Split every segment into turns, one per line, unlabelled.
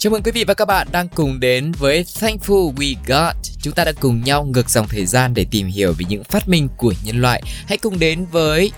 Chào mừng quý vị và các bạn đang cùng đến với Thankful We Got. Chúng ta đã cùng nhau ngược dòng thời gian để tìm hiểu về những phát minh của nhân loại. Hãy cùng đến với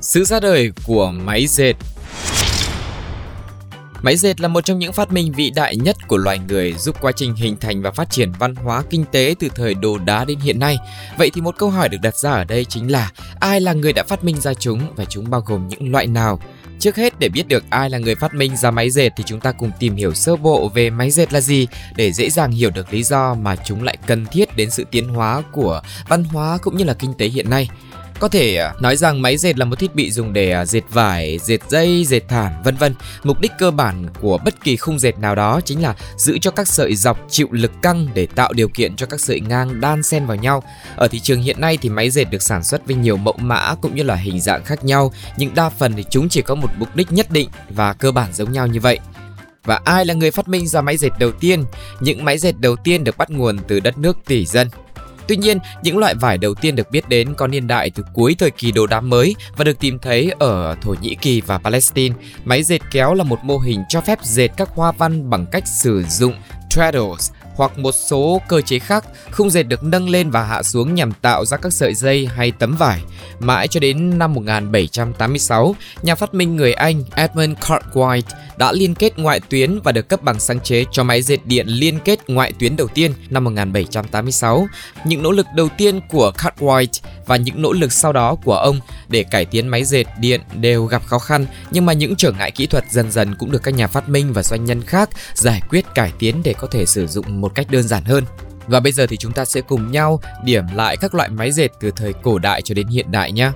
sự ra đời của máy dệt. Máy dệt là một trong những phát minh vĩ đại nhất của loài người, giúp quá trình hình thành và phát triển văn hóa kinh tế từ thời đồ đá đến hiện nay. Vậy thì một câu hỏi được đặt ra ở đây chính là, ai là người đã phát minh ra chúng và chúng bao gồm những loại nào? Trước hết, để biết được ai là người phát minh ra máy dệt thì chúng ta cùng tìm hiểu sơ bộ về máy dệt là gì để dễ dàng hiểu được lý do mà chúng lại cần thiết đến sự tiến hóa của văn hóa cũng như là kinh tế hiện nay. Có thể à, nói rằng máy dệt là một thiết bị dùng để à, dệt vải, dệt dây, dệt thảm, vân vân. Mục đích cơ bản của bất kỳ khung dệt nào đó chính là giữ cho các sợi dọc chịu lực căng để tạo điều kiện cho các sợi ngang đan xen vào nhau. Ở thị trường hiện nay thì máy dệt được sản xuất với nhiều mẫu mã cũng như là hình dạng khác nhau, nhưng đa phần thì chúng chỉ có một mục đích nhất định và cơ bản giống nhau như vậy. Và ai là người phát minh ra máy dệt đầu tiên? Những máy dệt đầu tiên được bắt nguồn từ đất nước tỷ dân. Tuy nhiên, những loại vải đầu tiên được biết đến có niên đại từ cuối thời kỳ đồ đá mới và được tìm thấy ở Thổ Nhĩ Kỳ và Palestine. Máy dệt kéo là một mô hình cho phép dệt các hoa văn bằng cách sử dụng treadles hoặc một số cơ chế khác, khung dệt được nâng lên và hạ xuống nhằm tạo ra các sợi dây hay tấm vải. Mãi cho đến năm 1786, nhà phát minh người Anh Edmund Cartwright đã liên kết ngoại tuyến và được cấp bằng sáng chế cho máy dệt điện liên kết ngoại tuyến đầu tiên năm 1786. Những nỗ lực đầu tiên của Cartwright và những nỗ lực sau đó của ông để cải tiến máy dệt điện đều gặp khó khăn, nhưng mà những trở ngại kỹ thuật dần dần cũng được các nhà phát minh và doanh nhân khác giải quyết cải tiến để có thể sử dụng một cách đơn giản hơn. Và bây giờ thì chúng ta sẽ cùng nhau điểm lại các loại máy dệt từ thời cổ đại cho đến hiện đại nhé.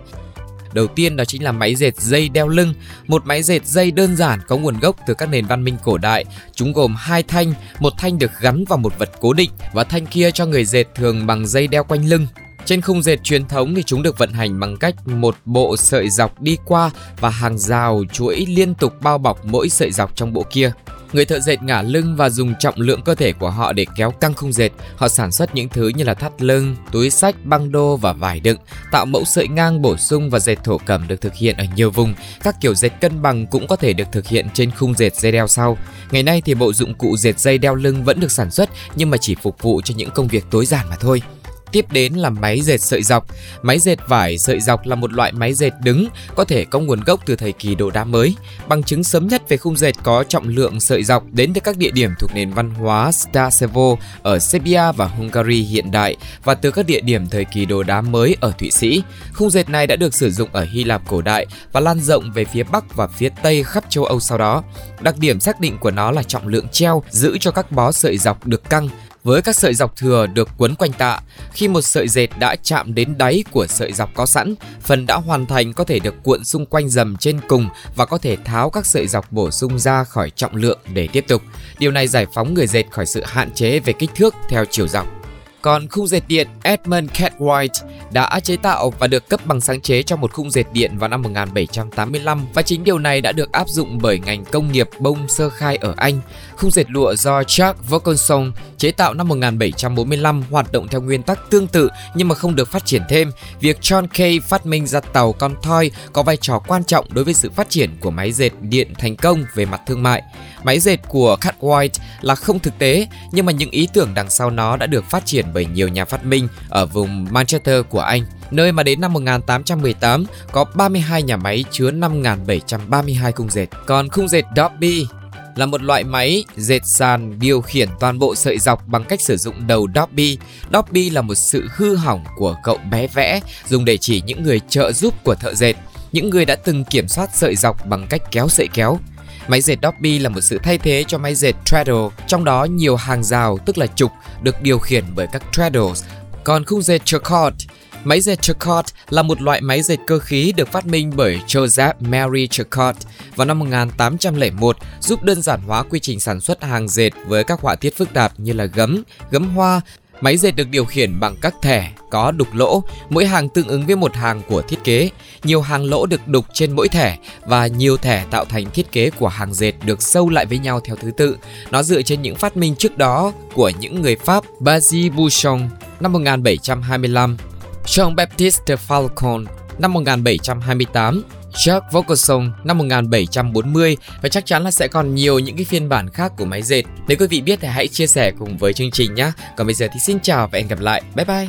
Đầu tiên đó chính là máy dệt dây đeo lưng, một máy dệt dây đơn giản có nguồn gốc từ các nền văn minh cổ đại. Chúng gồm hai thanh, một thanh được gắn vào một vật cố định và thanh kia cho người dệt thường bằng dây đeo quanh lưng. Trên khung dệt truyền thống thì chúng được vận hành bằng cách một bộ sợi dọc đi qua và hàng rào chuỗi liên tục bao bọc mỗi sợi dọc trong bộ kia. Người thợ dệt ngả lưng và dùng trọng lượng cơ thể của họ để kéo căng khung dệt. Họ sản xuất những thứ như là thắt lưng, túi sách, băng đô và vải đựng, tạo mẫu sợi ngang bổ sung và dệt thổ cẩm được thực hiện ở nhiều vùng. Các kiểu dệt cân bằng cũng có thể được thực hiện trên khung dệt dây đeo sau. Ngày nay thì bộ dụng cụ dệt dây đeo lưng vẫn được sản xuất nhưng mà chỉ phục vụ cho những công việc tối giản mà thôi. Tiếp đến là máy dệt sợi dọc. Máy dệt vải sợi dọc là một loại máy dệt đứng, có thể có nguồn gốc từ thời kỳ đồ đá mới. Bằng chứng sớm nhất về khung dệt có trọng lượng sợi dọc đến từ các địa điểm thuộc nền văn hóa Stasevo ở Serbia và Hungary hiện đại và từ các địa điểm thời kỳ đồ đá mới ở Thụy Sĩ. Khung dệt này đã được sử dụng ở Hy Lạp cổ đại và lan rộng về phía Bắc và phía Tây khắp châu Âu sau đó. Đặc điểm xác định của nó là trọng lượng treo giữ cho các bó sợi dọc được căng với các sợi dọc thừa được quấn quanh tạ. Khi một sợi dệt đã chạm đến đáy của sợi dọc có sẵn, phần đã hoàn thành có thể được cuộn xung quanh dầm trên cùng và có thể tháo các sợi dọc bổ sung ra khỏi trọng lượng để tiếp tục. Điều này giải phóng người dệt khỏi sự hạn chế về kích thước theo chiều dọc. Còn khung dệt điện Edmund Cartwright đã chế tạo và được cấp bằng sáng chế cho một khung dệt điện vào năm 1785 và chính điều này đã được áp dụng bởi ngành công nghiệp bông sơ khai ở Anh. Khung dệt lụa do Charles Wilkinson chế tạo năm 1745 hoạt động theo nguyên tắc tương tự nhưng mà không được phát triển thêm. Việc John Kay phát minh ra tàu con thoi có vai trò quan trọng đối với sự phát triển của máy dệt điện thành công về mặt thương mại. Máy dệt của Cartwright là không thực tế nhưng mà những ý tưởng đằng sau nó đã được phát triển bởi nhiều nhà phát minh ở vùng Manchester của Anh nơi mà đến năm 1818 có 32 nhà máy chứa 5.732 khung dệt. Còn khung dệt Dobby là một loại máy dệt sàn điều khiển toàn bộ sợi dọc bằng cách sử dụng đầu Dobby. Dobby là một sự hư hỏng của cậu bé vẽ dùng để chỉ những người trợ giúp của thợ dệt, những người đã từng kiểm soát sợi dọc bằng cách kéo sợi kéo. Máy dệt Dobby là một sự thay thế cho máy dệt Treadle, trong đó nhiều hàng rào tức là trục được điều khiển bởi các treadles. Còn khung dệt Jacquard Máy dệt Jacquard là một loại máy dệt cơ khí được phát minh bởi Joseph Mary Jacquard vào năm 1801, giúp đơn giản hóa quy trình sản xuất hàng dệt với các họa tiết phức tạp như là gấm, gấm hoa, Máy dệt được điều khiển bằng các thẻ có đục lỗ, mỗi hàng tương ứng với một hàng của thiết kế. Nhiều hàng lỗ được đục trên mỗi thẻ và nhiều thẻ tạo thành thiết kế của hàng dệt được sâu lại với nhau theo thứ tự. Nó dựa trên những phát minh trước đó của những người Pháp Basil Bouchon năm 1725, Jean-Baptiste Falcon năm 1728 Chuck Vaucanson năm 1740 và chắc chắn là sẽ còn nhiều những cái phiên bản khác của máy dệt. Nếu quý vị biết thì hãy chia sẻ cùng với chương trình nhé. Còn bây giờ thì xin chào và hẹn gặp lại. Bye bye.